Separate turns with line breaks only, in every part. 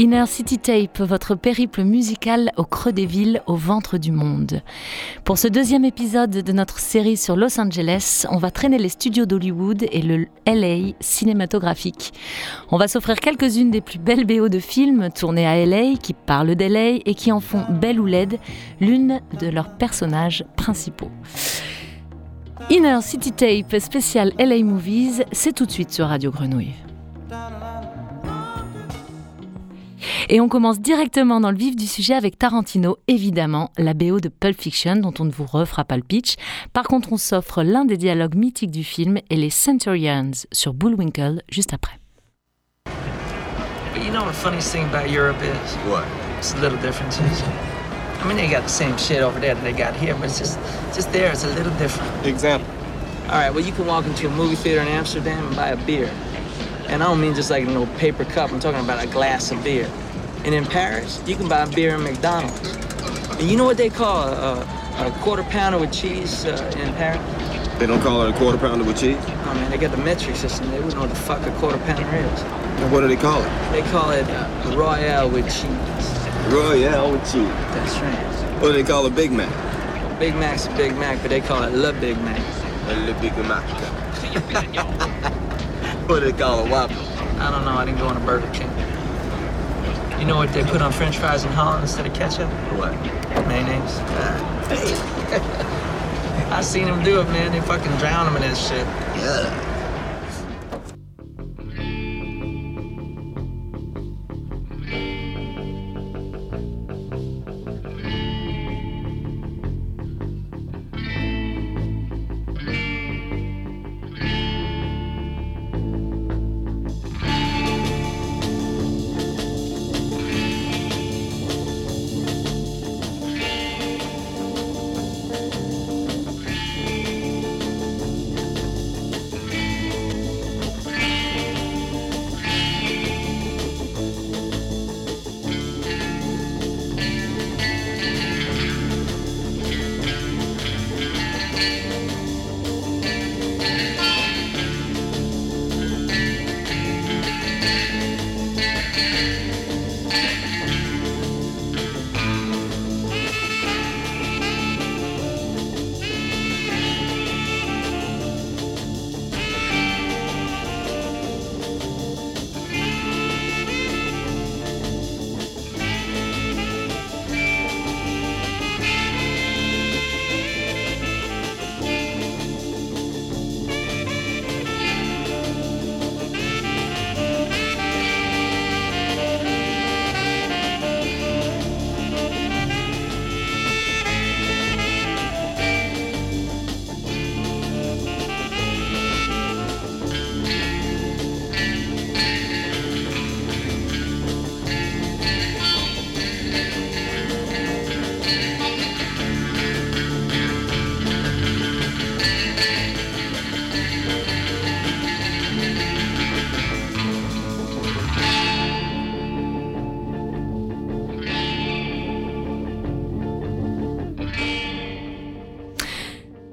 Inner City Tape, votre périple musical au creux des villes, au ventre du monde. Pour ce deuxième épisode de notre série sur Los Angeles, on va traîner les studios d'Hollywood et le LA cinématographique. On va s'offrir quelques-unes des plus belles BO de films tournés à LA, qui parlent d'LA et qui en font belle ou laide l'une de leurs personnages principaux. Inner City Tape spécial LA Movies, c'est tout de suite sur Radio Grenouille. Et on commence directement dans le vif du sujet avec Tarantino, évidemment, la BO de Pulp Fiction dont on ne vous refera pas le pitch. Par contre, on s'offre l'un des dialogues mythiques du film et les Centurions sur Bullwinkle juste après.
But you know what the funniest thing about Europe is?
What?
It's the little differences. I mean, they got the same shit over there that they got here, but it's just, just there, it's a little different.
Example.
All right, well, you can walk into a movie theater in Amsterdam and buy a beer. And I don't mean just like a little paper cup, I'm talking about a glass of beer. And in Paris, you can buy beer in McDonald's. And you know what they call a, a, a quarter pounder with cheese uh, in Paris?
They don't call it a quarter pounder with cheese?
Oh man, they got the metric system. They wouldn't know what the fuck a quarter pounder is.
Now, what do they call it?
They call it uh, Royale with cheese.
Royale with cheese.
That's right.
What do they call a Big Mac?
Big Mac's a Big Mac, but they call it Le Big Mac.
A Le Big Mac. what do they call a Whopper?
I don't know. I didn't go on a Burger King. You know what they put on French fries in Holland instead of ketchup?
What?
Mayonnaise. I seen them do it, man. They fucking drown them in that shit.
Yeah.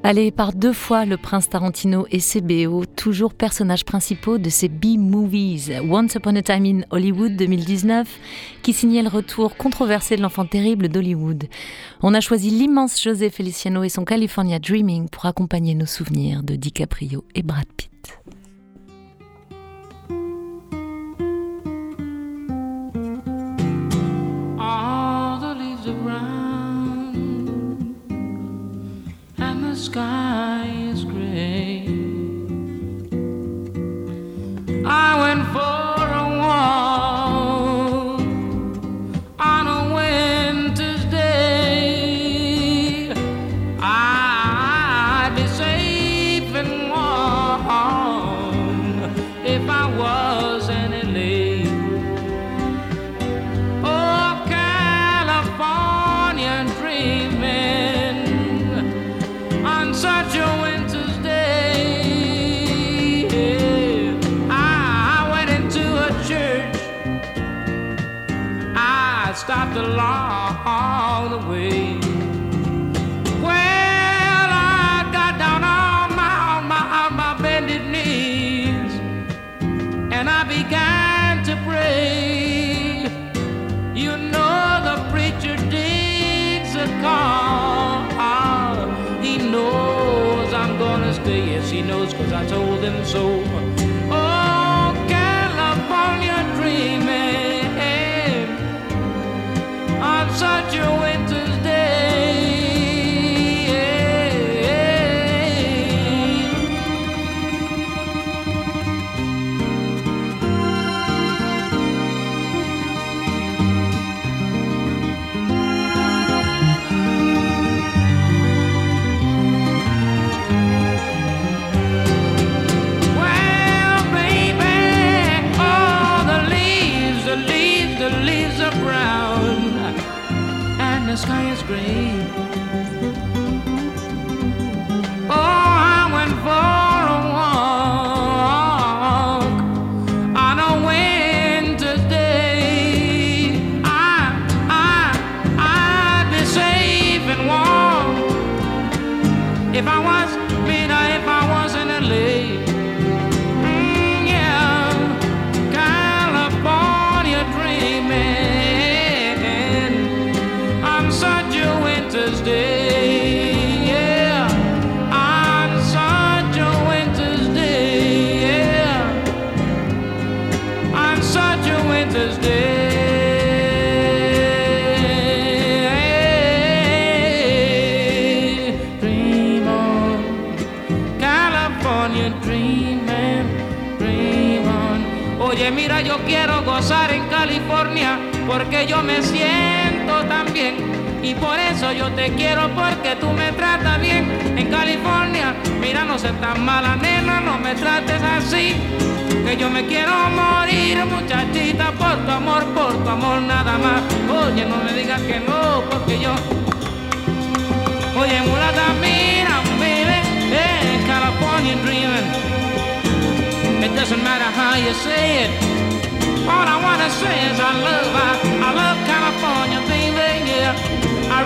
Allez, par deux fois le prince Tarantino et ses BO, toujours personnages principaux de ces B-movies. Once Upon a Time in Hollywood 2019, qui signait le retour controversé de l'enfant terrible d'Hollywood. On a choisi l'immense José Feliciano et son California Dreaming pour accompagner nos souvenirs de DiCaprio et Brad Pitt.
All sky is gray. I went for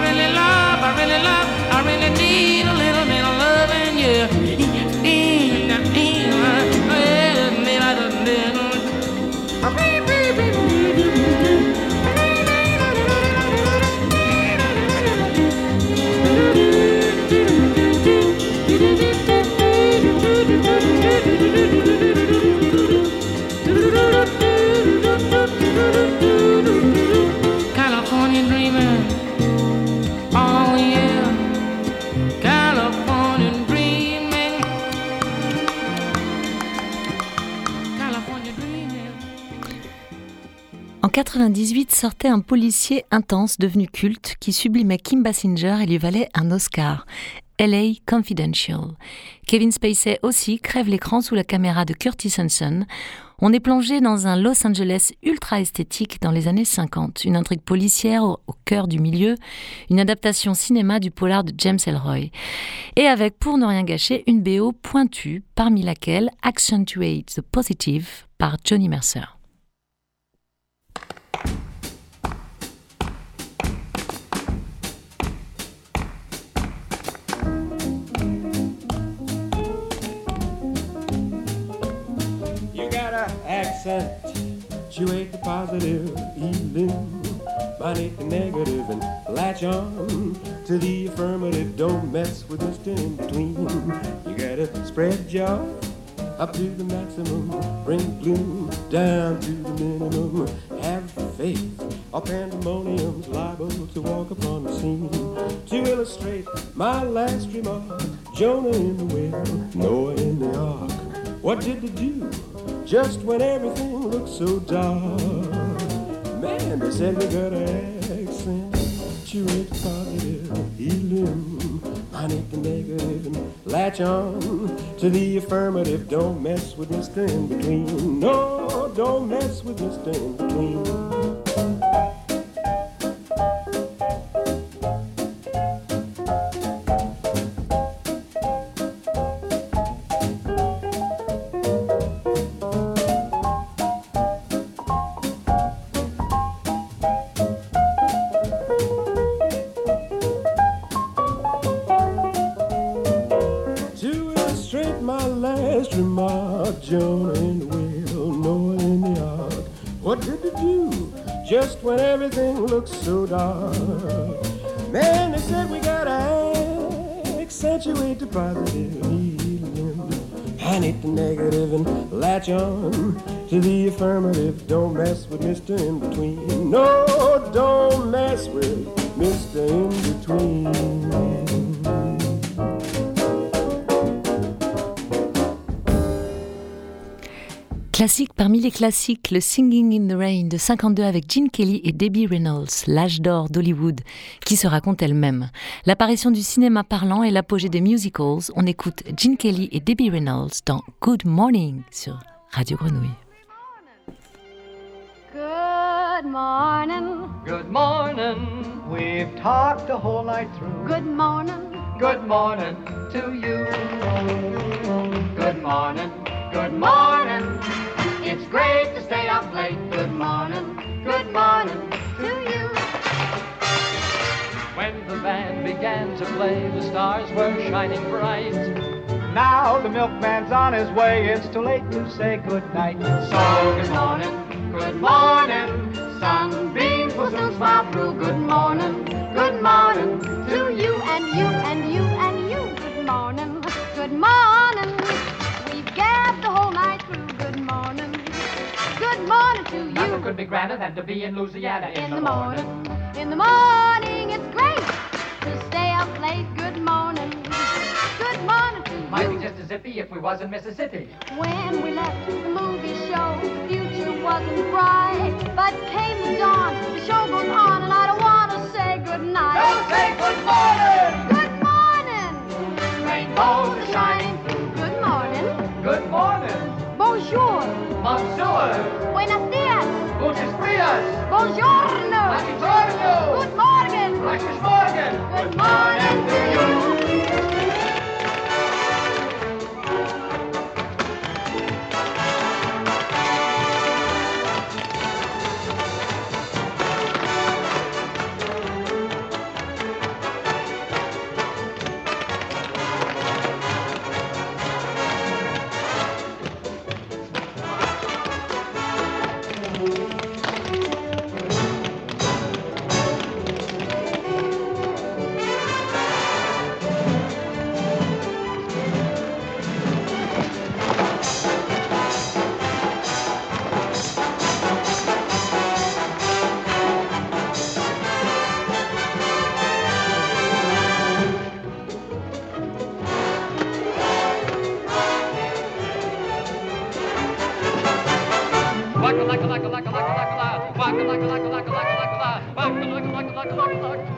really love, I really love, I really need a little bit of loving, yeah.
98 sortait un policier intense devenu culte qui sublimait Kim Basinger et lui valait un Oscar. LA Confidential. Kevin Spacey aussi crève l'écran sous la caméra de Curtis Hanson. On est plongé dans un Los Angeles ultra esthétique dans les années 50, une intrigue policière au, au cœur du milieu, une adaptation cinéma du polar de James Ellroy. Et avec, pour ne rien gâcher, une BO pointue, parmi laquelle Accentuate the Positive par Johnny Mercer.
Accentuate the positive, healing, body the negative, and latch on to the affirmative. Don't mess with Mr. In Between. You gotta spread your up to the maximum, bring gloom down to the minimum. Have faith, or pandemonium's liable to walk upon the scene. To illustrate my last remark, Jonah in the whale, Noah in the ark. What did they do just when everything looks so dark? Man, they said we got an accent, accentuate positive, healing, panic the negative, and latch on to the affirmative. Don't mess with Mr. In Between. No, don't mess with Mr. In Between.
Classique le Singing in the Rain de 52 avec Gene Kelly et Debbie Reynolds, l'âge d'or d'Hollywood, qui se raconte elle-même. L'apparition du cinéma parlant et l'apogée des musicals, on écoute Gene Kelly et Debbie Reynolds dans Good Morning sur Radio Grenouille.
Good morning.
Good morning. We've talked the whole night through.
Good morning.
Good morning to you. Good morning. Good morning. It's great to stay up late. Good morning. Good morning to you. When the band began to play, the stars were shining bright. Now the milkman's on his way. It's too late to say good night. So good morning. Good morning. Sunbeams will soon smile through. Good morning. Nothing could be grander than to be in Louisiana in,
in the morning. In the morning, it's great to stay up late. Good morning. Good morning to you.
Might be just as zippy if we was in Mississippi.
When we left the movie show, the future wasn't bright. But came the dawn, the show goes on, and I don't want to say good night.
Don't say good morning!
Good morning!
Rainbows are shining.
Good morning.
Good morning!
Bonjour!
Bonjour!
Buenos dias!
Gutes dias!
Buongiorno!
Buongiorno!
Good morning!
Gleiches Morgen!
Good morning to you!
glory, Lord.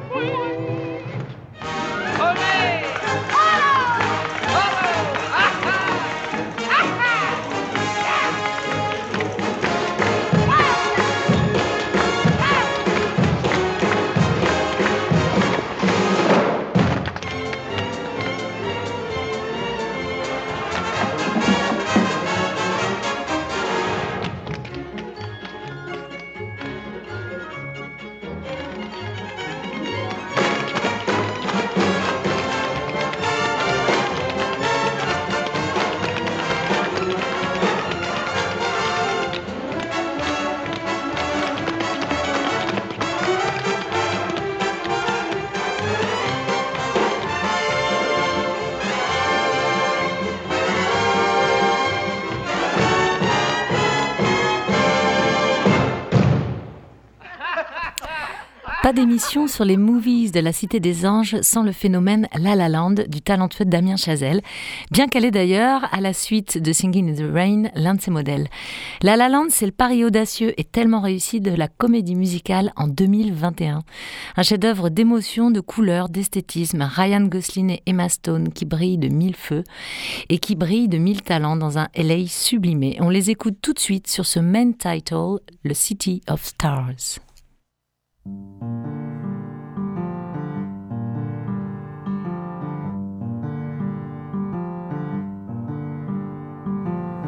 D'émission sur les movies de la Cité des Anges sans le phénomène La La Land du talentueux Damien Chazelle, bien qu'elle est d'ailleurs, à la suite de Singing in the Rain, l'un de ses modèles. La La Land, c'est le pari audacieux et tellement réussi de la comédie musicale en 2021. Un chef-d'œuvre d'émotion, de couleur, d'esthétisme, Ryan Gosling et Emma Stone qui brillent de mille feux et qui brillent de mille talents dans un LA sublimé. On les écoute tout de suite sur ce main title, le City of Stars.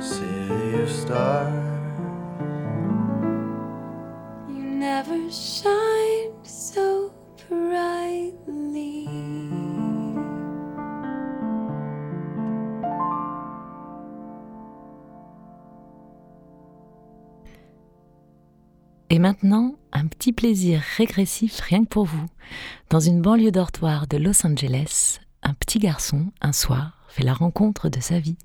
city of.
You
never shined so brightly.
Et maintenant, un petit plaisir régressif rien que pour vous. Dans une banlieue dortoir de Los Angeles, un petit garçon, un soir, fait la rencontre de sa vie.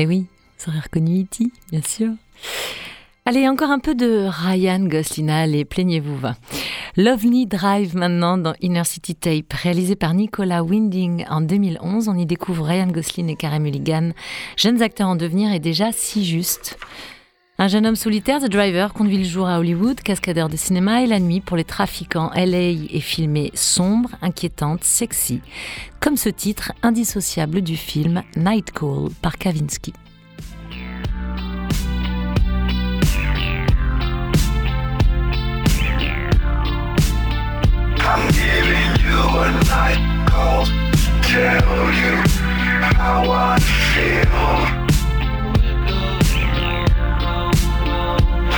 Eh oui, vous aurez reconnu E.T., bien sûr. Allez, encore un peu de Ryan Gosling, allez, plaignez-vous. Lovely Drive maintenant dans Inner City Tape, réalisé par Nicolas Winding en 2011. On y découvre Ryan Gosling et Carey Mulligan, jeunes acteurs en devenir et déjà si justes. Un jeune homme solitaire, The Driver, conduit le jour à Hollywood, cascadeur de cinéma, et la nuit pour les trafiquants. LA est filmée sombre, inquiétante, sexy, comme ce titre indissociable du film Night Call par Kavinsky.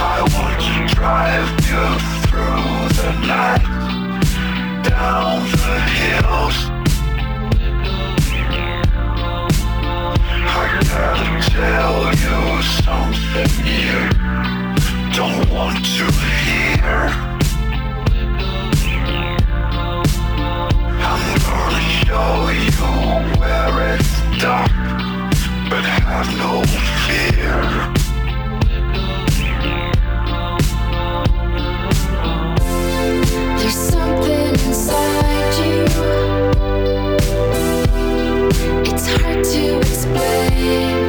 I want to drive you through the night, down the hills. I gotta tell you something you don't want to hear. I'm gonna show you where it's dark, but have no fear.
It's hard to explain.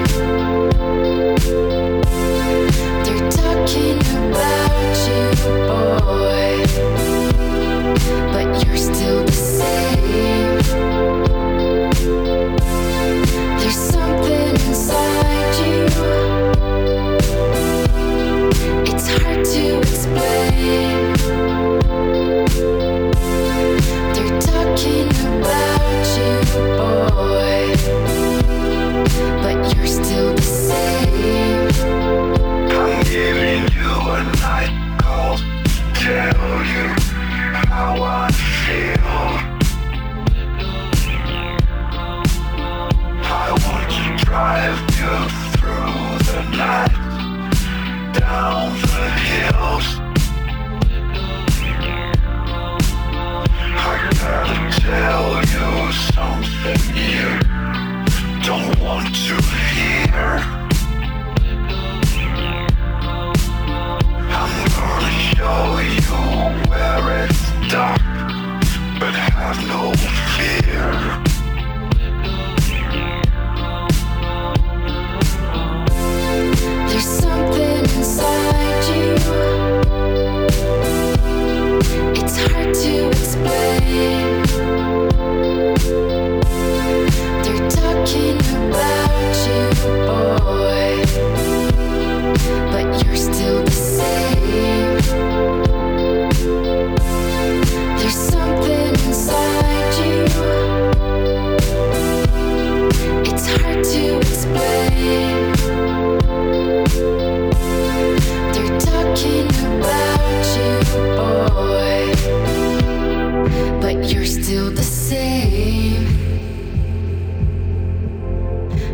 You're still the same.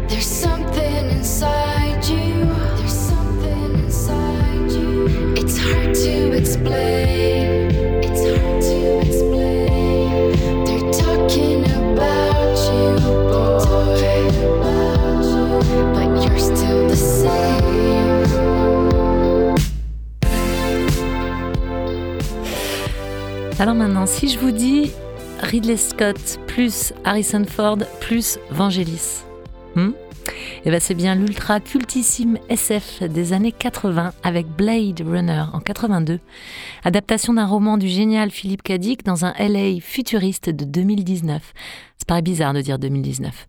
There's something inside you. There's something inside you. It's hard to explain. It's hard to explain. They're talking about you, boy. But you're still the same.
Alors maintenant, si je vous dis Ridley Scott plus Harrison Ford plus Vangelis, hmm? Eh ben c'est bien l'ultra cultissime SF des années 80 avec Blade Runner en 82, adaptation d'un roman du génial Philippe Cadic dans un LA futuriste de 2019. C'est paraît bizarre de dire 2019.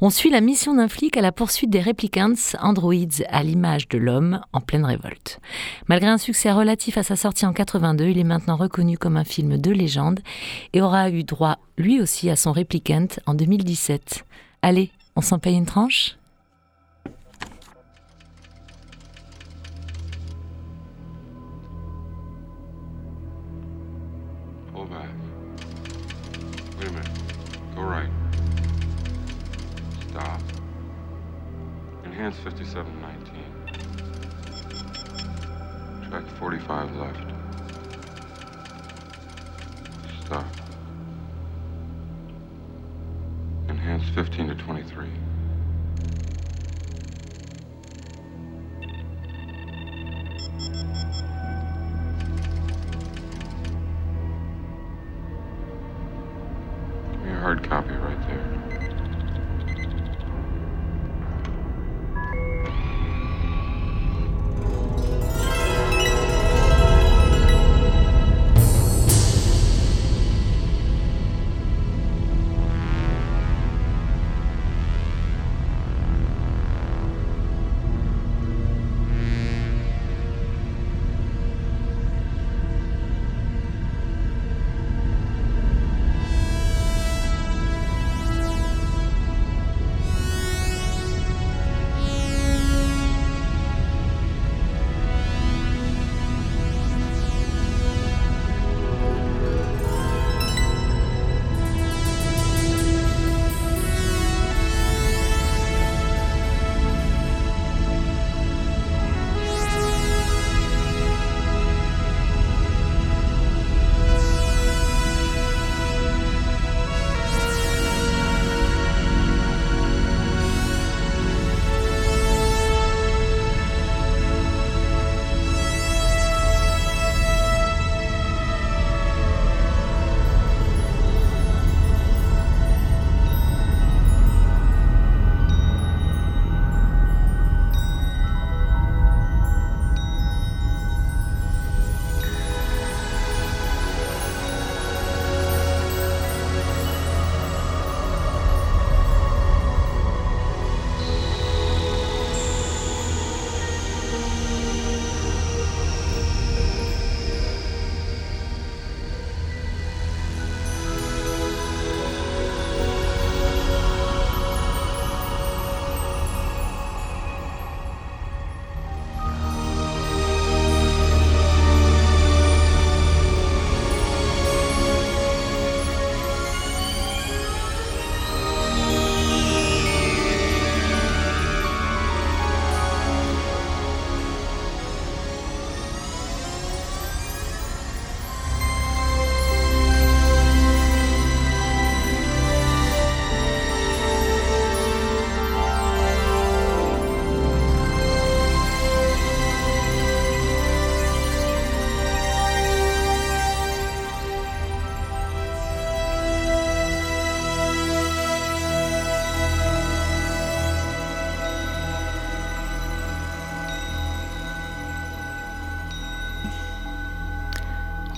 On suit la mission d'un flic à la poursuite des replicants, androïdes à l'image de l'homme en pleine révolte. Malgré un succès relatif à sa sortie en 82, il est maintenant reconnu comme un film de légende et aura eu droit lui aussi à son replicant en 2017. Allez, on s'en paye une tranche?
Enhance 5719. Track 45 left. Stop. Enhance 15 to 23. Give me a hard copy.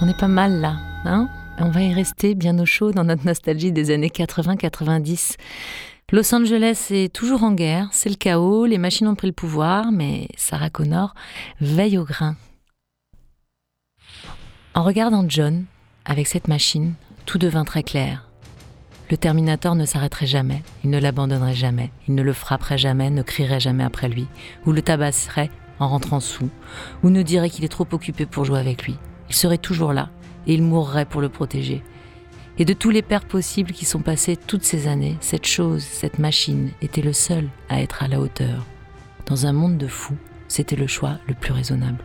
On est pas mal là, hein On va y rester bien au chaud dans notre nostalgie des années 80-90. Los Angeles est toujours en guerre, c'est le chaos, les machines ont pris le pouvoir, mais Sarah Connor veille au grain. En regardant John, avec cette machine, tout devint très clair. Le Terminator ne s'arrêterait jamais, il ne l'abandonnerait jamais, il ne le frapperait jamais, ne crierait jamais après lui, ou le tabasserait en rentrant sous, ou ne dirait qu'il est trop occupé pour jouer avec lui. Il serait toujours là, et il mourrait pour le protéger. Et de tous les pères possibles qui sont passés toutes ces années, cette chose, cette machine, était le seul à être à la hauteur. Dans un monde de fous, c'était le choix le plus raisonnable.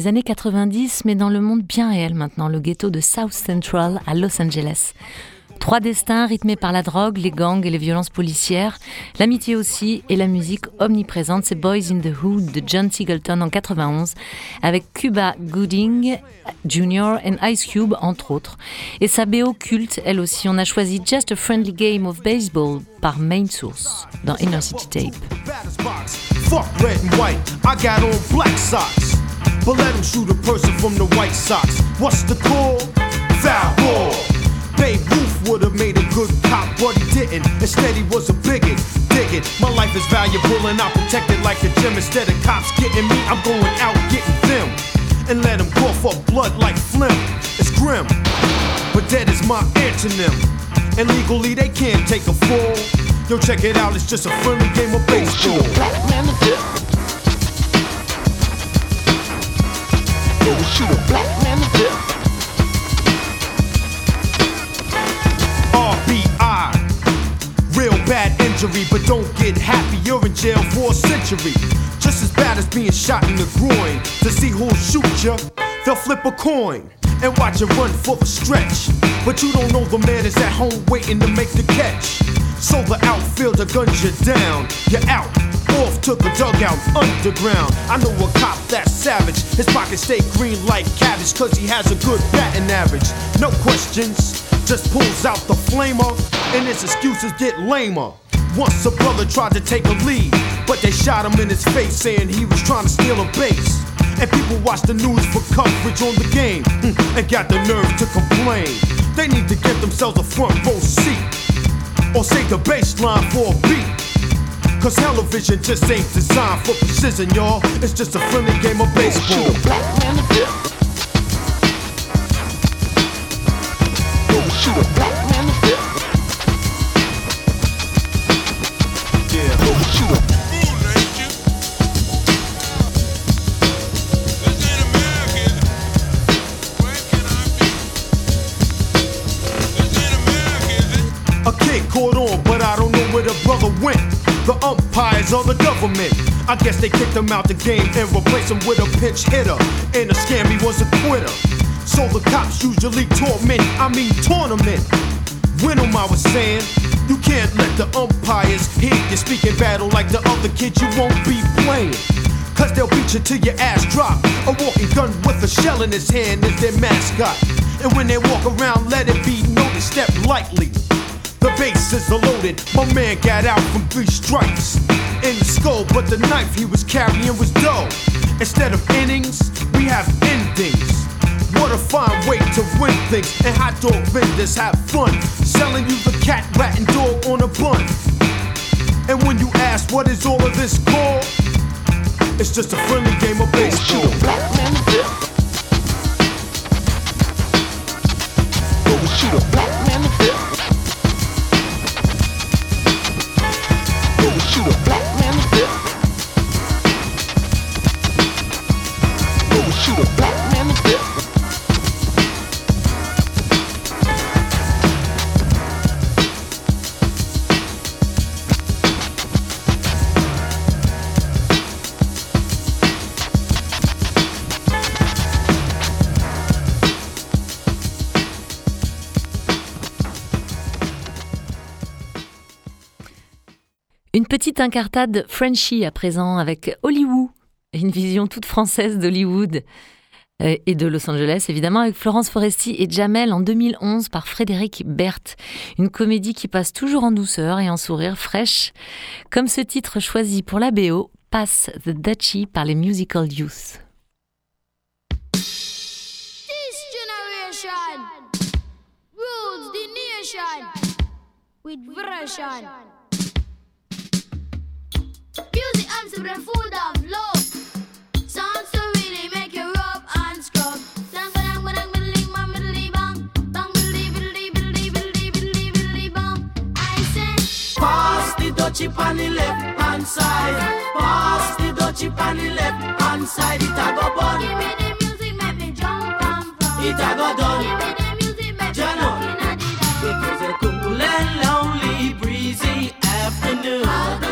Les années 90, mais dans le monde bien réel maintenant, le ghetto de South Central à Los Angeles. Trois destins rythmés par la drogue, les gangs et les violences policières, l'amitié aussi et la musique omniprésente, c'est Boys in the Hood de John Singleton en 91 avec Cuba Gooding Jr. et Ice Cube entre autres. Et sa BO culte, elle aussi, on a choisi Just a Friendly Game of Baseball par Main Source dans Inner City Tape.
But let him shoot a person from the White Sox. What's the call? Foul ball. Babe Ruth would have made a good cop, but he didn't. Instead, he was a bigot. Dig it. My life is valuable and I protect it like a gem. Instead of cops getting me, I'm going out getting them. And let them cough up blood like phlegm. It's grim, but dead is my antonym. And legally, they can't take a fall. Yo, check it out, it's just a friendly game of baseball.
Yo, we shoot a black man to death.
RBI. Real bad injury, but don't get happy. You're in jail for a century. Just as bad as being shot in the groin. To see who'll shoot ya, they'll flip a coin and watch you run for the stretch. But you don't know the man is at home waiting to make the catch. So the outfielder guns you down. You're out. Off to the dugout underground. I know a cop that's savage. His pockets stay green like cabbage, cause he has a good batting average. No questions, just pulls out the flamer, and his excuses get lamer. Once a brother tried to take a lead, but they shot him in his face saying he was trying to steal a base. And people watch the news for coverage on the game hmm, and got the nerve to complain. They need to give themselves a front row seat or save the baseline for a beat. Cause television just ain't designed for precision, y'all. It's just a friendly game of baseball.
Black man shoot a black
where the brother went. The umpires or the government. I guess they kicked him out the game and replaced him with a pinch hitter. And a scam, he was a quitter. So the cops usually torment, I mean tournament. When am I was saying? You can't let the umpires hear you speaking battle like the other kids you won't be playing. Cause they'll beat you till your ass drop. A walking gun with a shell in his hand is their mascot. And when they walk around, let it be noted, step lightly. The bases are loaded. My man got out from three strikes in the skull, but the knife he was carrying was dull. Instead of innings, we have endings. What a fine way to win things. And hot dog vendors have fun selling you the cat, rat, and dog on a bun. And when you ask what is all of this called, it's just a friendly game of baseball.
shoot a black man. Shoot a black shoot a black
Une petite incartade Frenchy à présent avec Hollywood, une vision toute française d'Hollywood euh, et de Los Angeles évidemment avec Florence Foresti et Jamel en 2011 par Frédéric Berthe. Une comédie qui passe toujours en douceur et en sourire fraîche, comme ce titre choisi pour la BO, Pass the Dutchie par les Musical Youth.
chip on the left hand side. Pass the dough chip on the left hand side. It a go bun.
Give me the the music, make
lonely, breezy afternoon.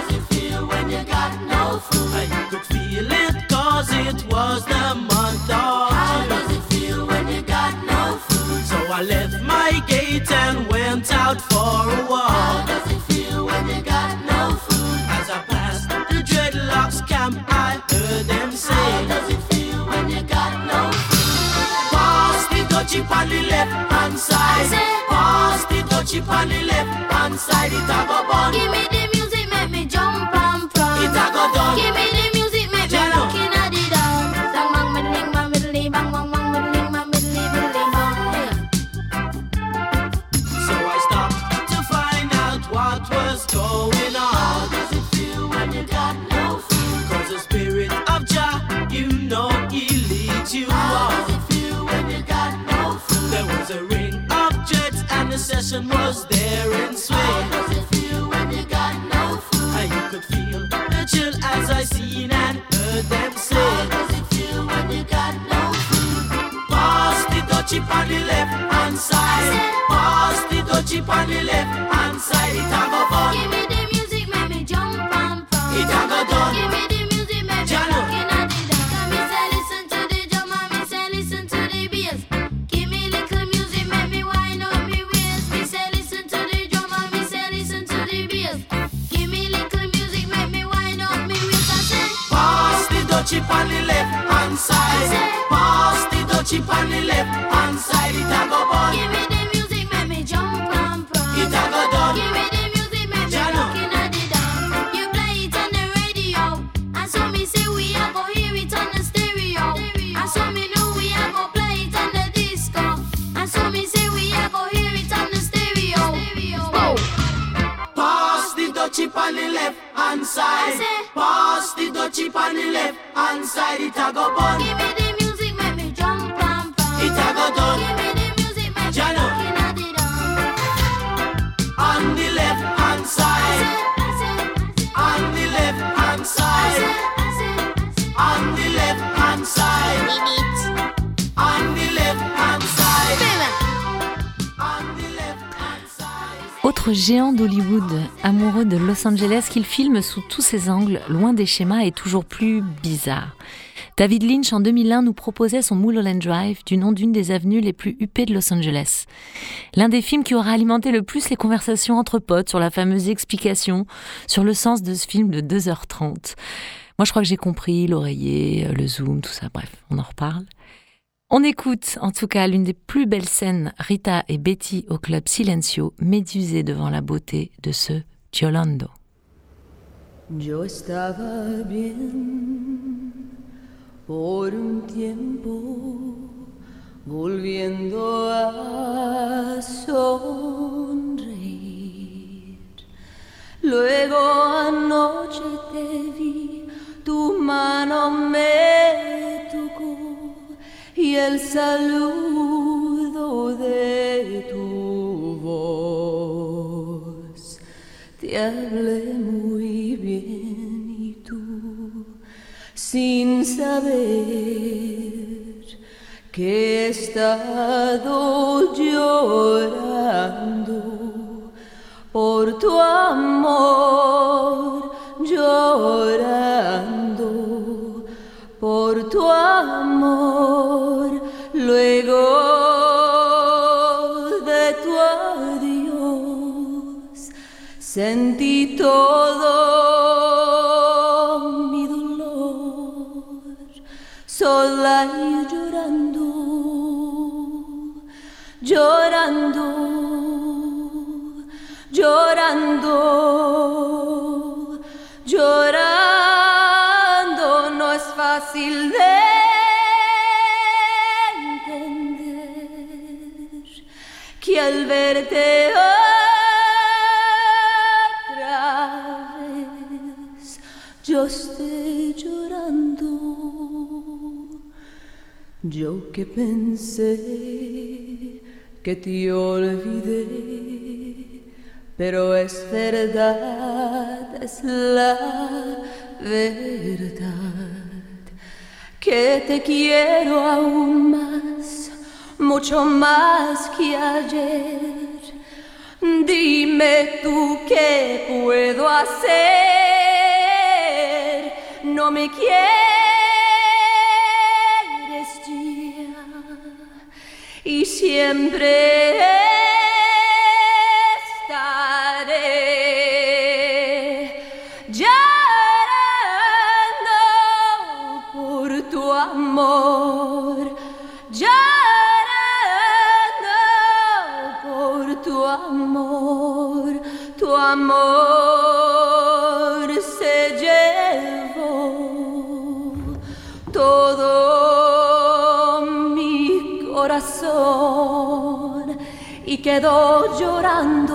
Was the month of
How does it feel when you got no food?
So I left my gate and went out for a walk. How does it feel when you got no food? As I passed the dreadlocks camp, I heard them say, How does it feel when you got no food? Pass the dutchie on the left hand side. Pass the dutchie on the left hand side. It a go bun.
Give me the
on the left hand side. Pass the dutchie on the left hand side. It a go fun.
Give me the music, make me jump and prance.
It a go done.
Give me the music, make me
Jello.
looking at the dance. Come me say listen to the drum and me say listen to the bass. Give me little music, make me wind up me waist. Me say listen to the drum and me say listen to the bass. Give me little music, make me wind up me waist. I say.
Pass the dutchie on the left hand side. The on the left hand side. It a go bun.
Give me the music, make me jump and prance.
It a go done.
Give me the music, make me looking at the dance. You play it on the radio, and so me say we a go hear it on the stereo. And so me know we a go play it on the disco. And so me say we a go hear it on the stereo. Whoa.
Pass the dutchie on the left hand side. Pass the dutchie on the left hand side. It a go bun.
Géant d'Hollywood, amoureux de Los Angeles qu'il filme sous tous ses angles, loin des schémas et toujours plus bizarre. David Lynch en 2001 nous proposait son Mulholland Drive du nom d'une des avenues les plus huppées de Los Angeles. L'un des films qui aura alimenté le plus les conversations entre potes sur la fameuse explication sur le sens de ce film de 2h30. Moi je crois que j'ai compris l'oreiller, le zoom, tout ça, bref, on en reparle. On écoute en tout cas l'une des plus belles scènes, Rita et Betty au club Silencio, médusées devant la beauté de ce Giolando.
Yo bien tiempo, volviendo. Luego anoche te y el saludo de tu voz. Te hablé muy bien y tú, sin saber que estado llorando Yo que pensé que te olvidé, pero es verdad, es la verdad, que te quiero aún más, mucho más que ayer. Dime tú qué puedo hacer, no me quieres y siempre está llorando por tu amor, quedó llorando,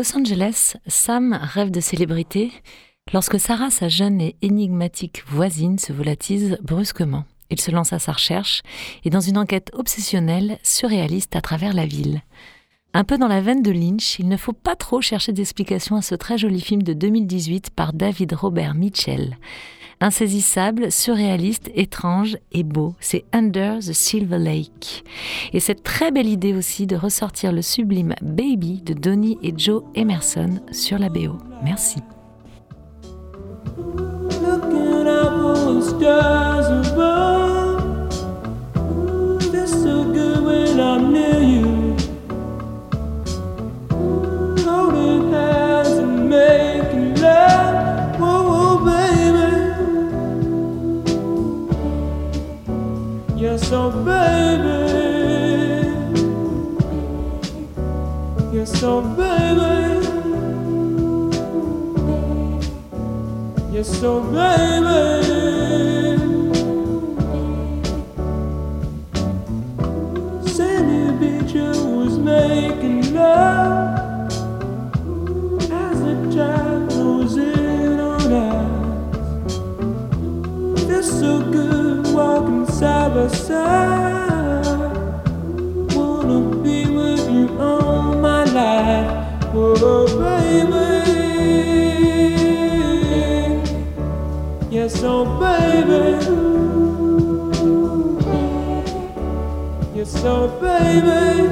Los Angeles, Sam rêve de célébrité lorsque Sarah, sa jeune et énigmatique voisine, se volatise brusquement. Il se lance à sa recherche et dans une enquête obsessionnelle, surréaliste à travers la ville. Un peu dans la veine de Lynch, il ne faut pas trop chercher d'explications à ce très joli film de 2018 par David Robert Mitchell. Insaisissable, surréaliste, étrange et beau, c'est Under the Silver Lake. Et cette très belle idée aussi de ressortir le sublime Baby de Donny et Joe Emerson sur la BO. Merci.
Oh, baby. Yes, so baby. Sandy Beach was making love as the tide goes in on us. Feels so good walking side by side. baby. You're so baby.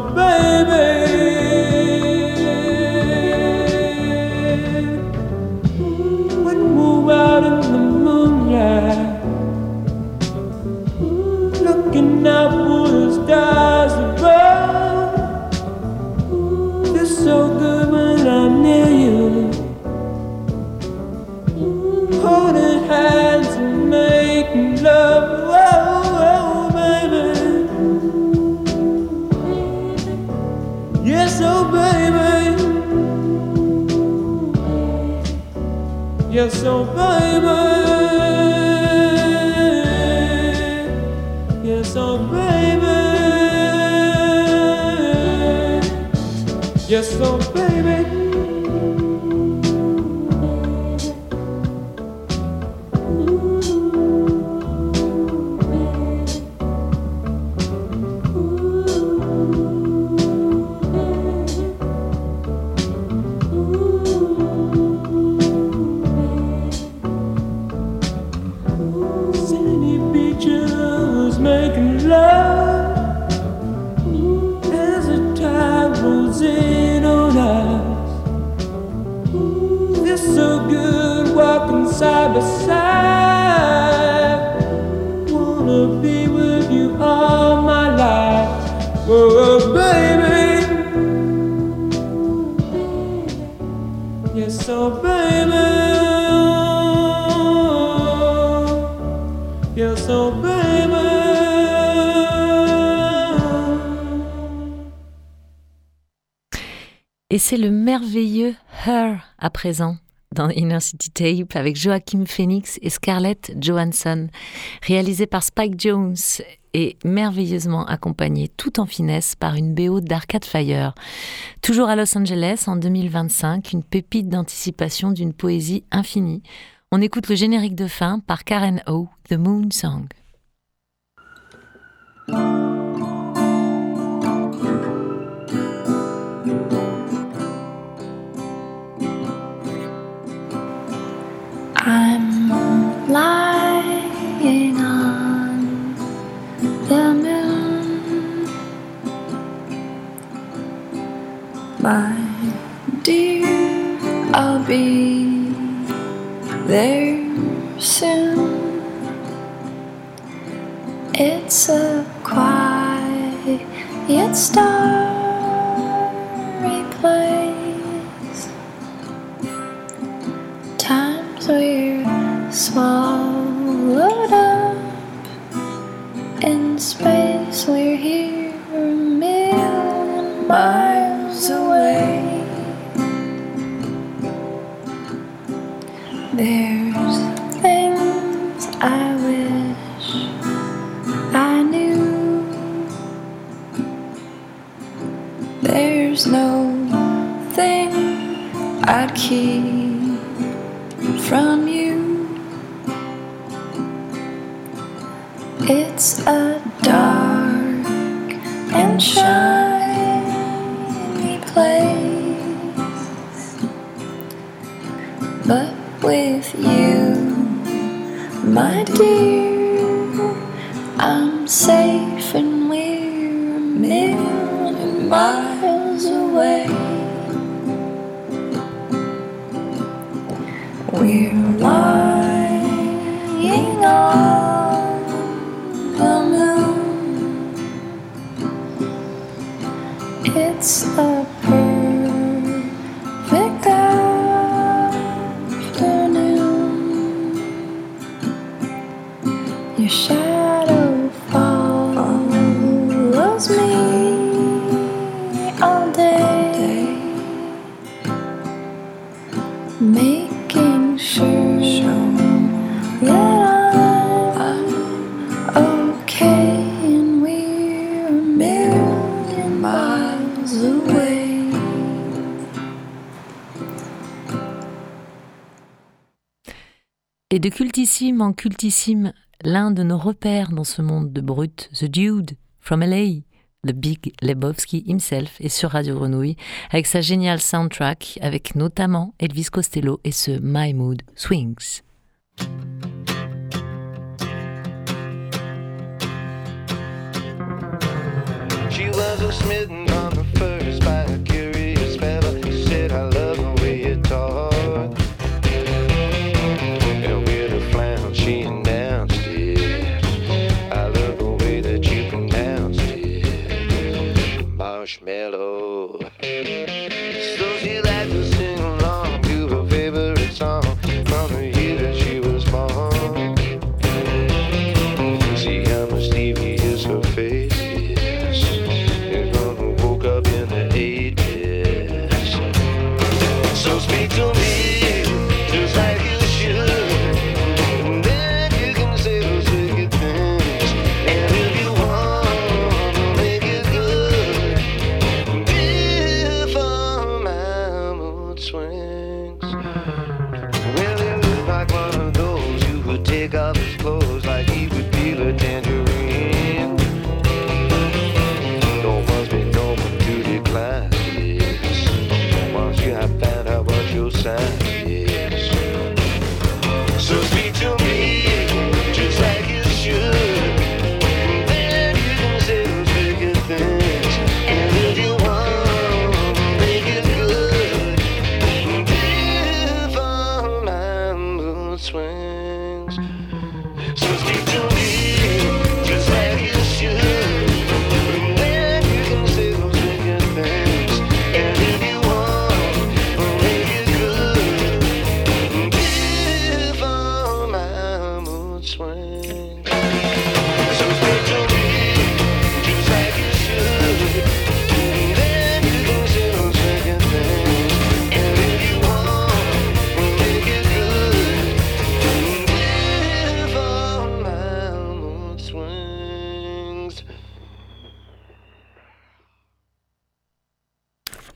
Baby. you're oh, so baby.
Et c'est le merveilleux Her à présent dans Inner City Tape avec Joachim Phoenix et Scarlett Johansson, réalisé par Spike Jones et merveilleusement accompagné tout en finesse par une BO d'Arcade Fire. Toujours à Los Angeles en 2025, une pépite d'anticipation d'une poésie infinie. On écoute le générique de fin par Karen O, The Moon Song.
My dear. I'll be there soon. It's a quiet, starry place. Times we're swallowed up in space. We're here I'd keep from you. It's a dark and shiny place, but with you, my dear, I'm safe It's a
cultissime en cultissime, l'un de nos repères dans ce monde de brut, The Dude, from LA, le Big Lebowski himself, est sur Radio Grenouille, avec sa géniale soundtrack, avec notamment Elvis Costello et ce My Mood Swings.
Marshmallow.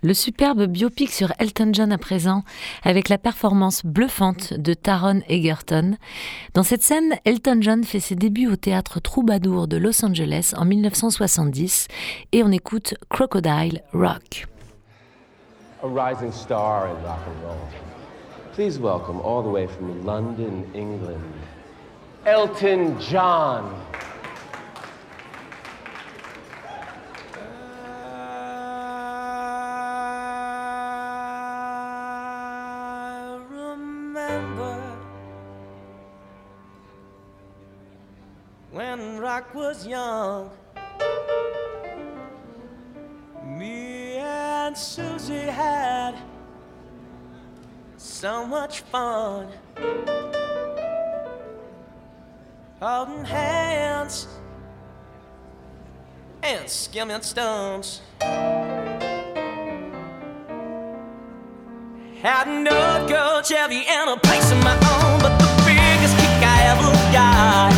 Le superbe biopic sur Elton John à présent, avec la performance bluffante de Taron Egerton. Dans cette scène, Elton John fait ses débuts au théâtre Troubadour de Los Angeles en 1970 et on écoute Crocodile Rock.
rising rock and roll. London, England, Elton John.
When rock was young. Me and Susie had so much fun holding hands and skimming stones. Had an old gold Chevy and a place of my own, but the biggest kick I ever got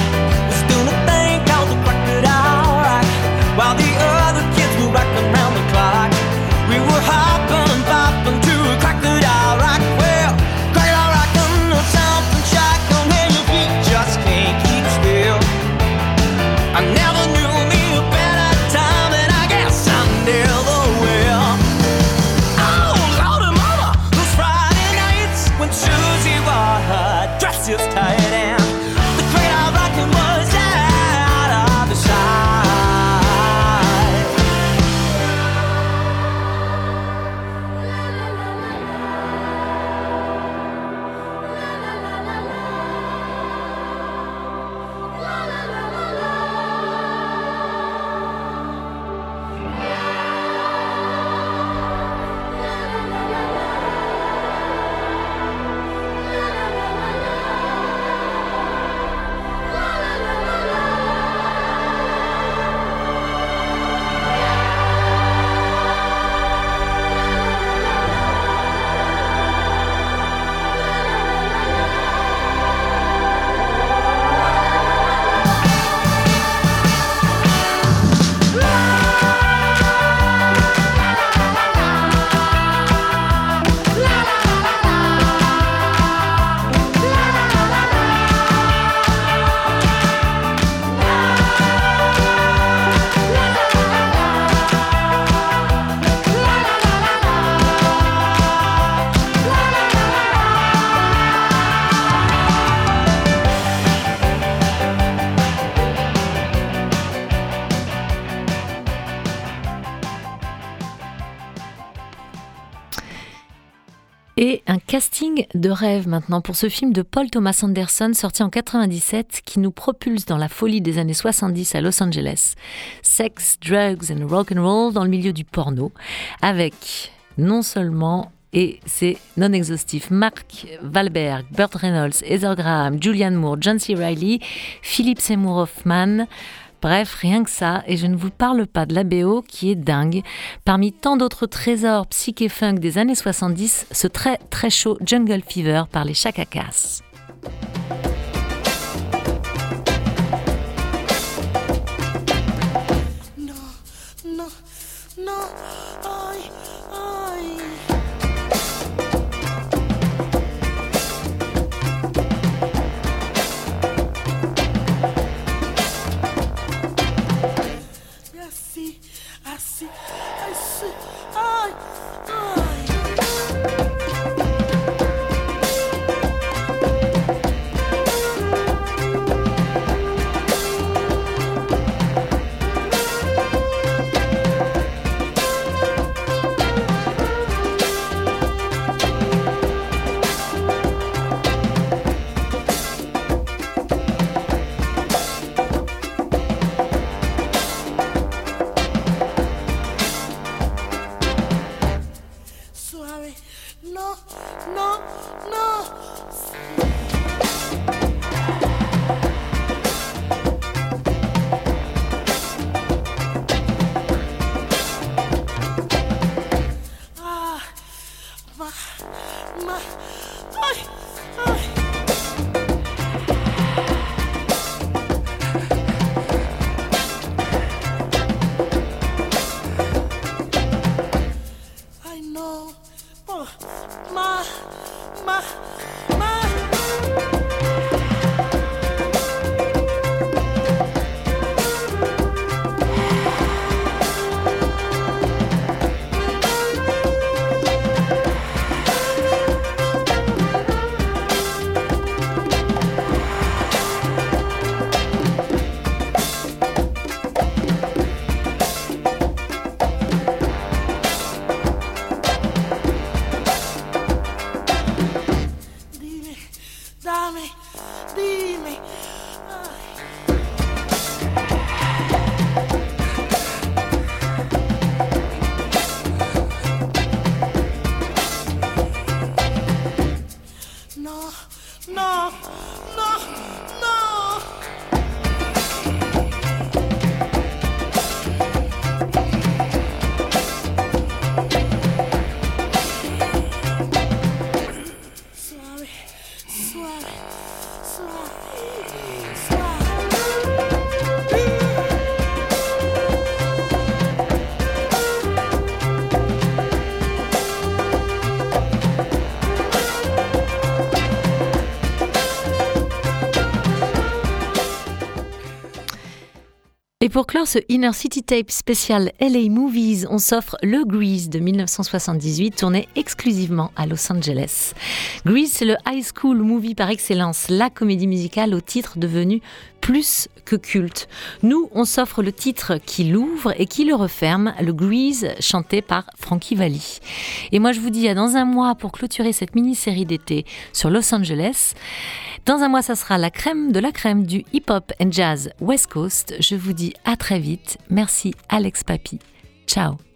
de rêve maintenant pour ce film de Paul Thomas Anderson sorti en 97 qui nous propulse dans la folie des années 70 à Los Angeles. Sex, drugs and rock and roll dans le milieu du porno avec non seulement et c'est non exhaustif. Mark Wahlberg, Burt Reynolds, Heather Graham, Julianne Moore, John C. Reilly, Philip Seymour Hoffman. Bref, rien que ça, et je ne vous parle pas de la BO qui est dingue. Parmi tant d'autres trésors psyché funk des années 70, ce très très chaud Jungle Fever par les Chaka pour clore ce Inner City Tape spécial LA Movies, on s'offre le Grease de 1978, tourné exclusivement à Los Angeles. Grease, c'est le high school movie par excellence, la comédie musicale au titre devenu plus que culte. Nous, on s'offre le titre qui l'ouvre et qui le referme, le Grease chanté par Frankie Valli. Et moi, je vous dis à dans un mois pour clôturer cette mini-série d'été sur Los Angeles. Dans un mois, ça sera la crème de la crème du hip-hop and jazz West Coast. Je vous dis à très vite. Merci Alex Papi. Ciao.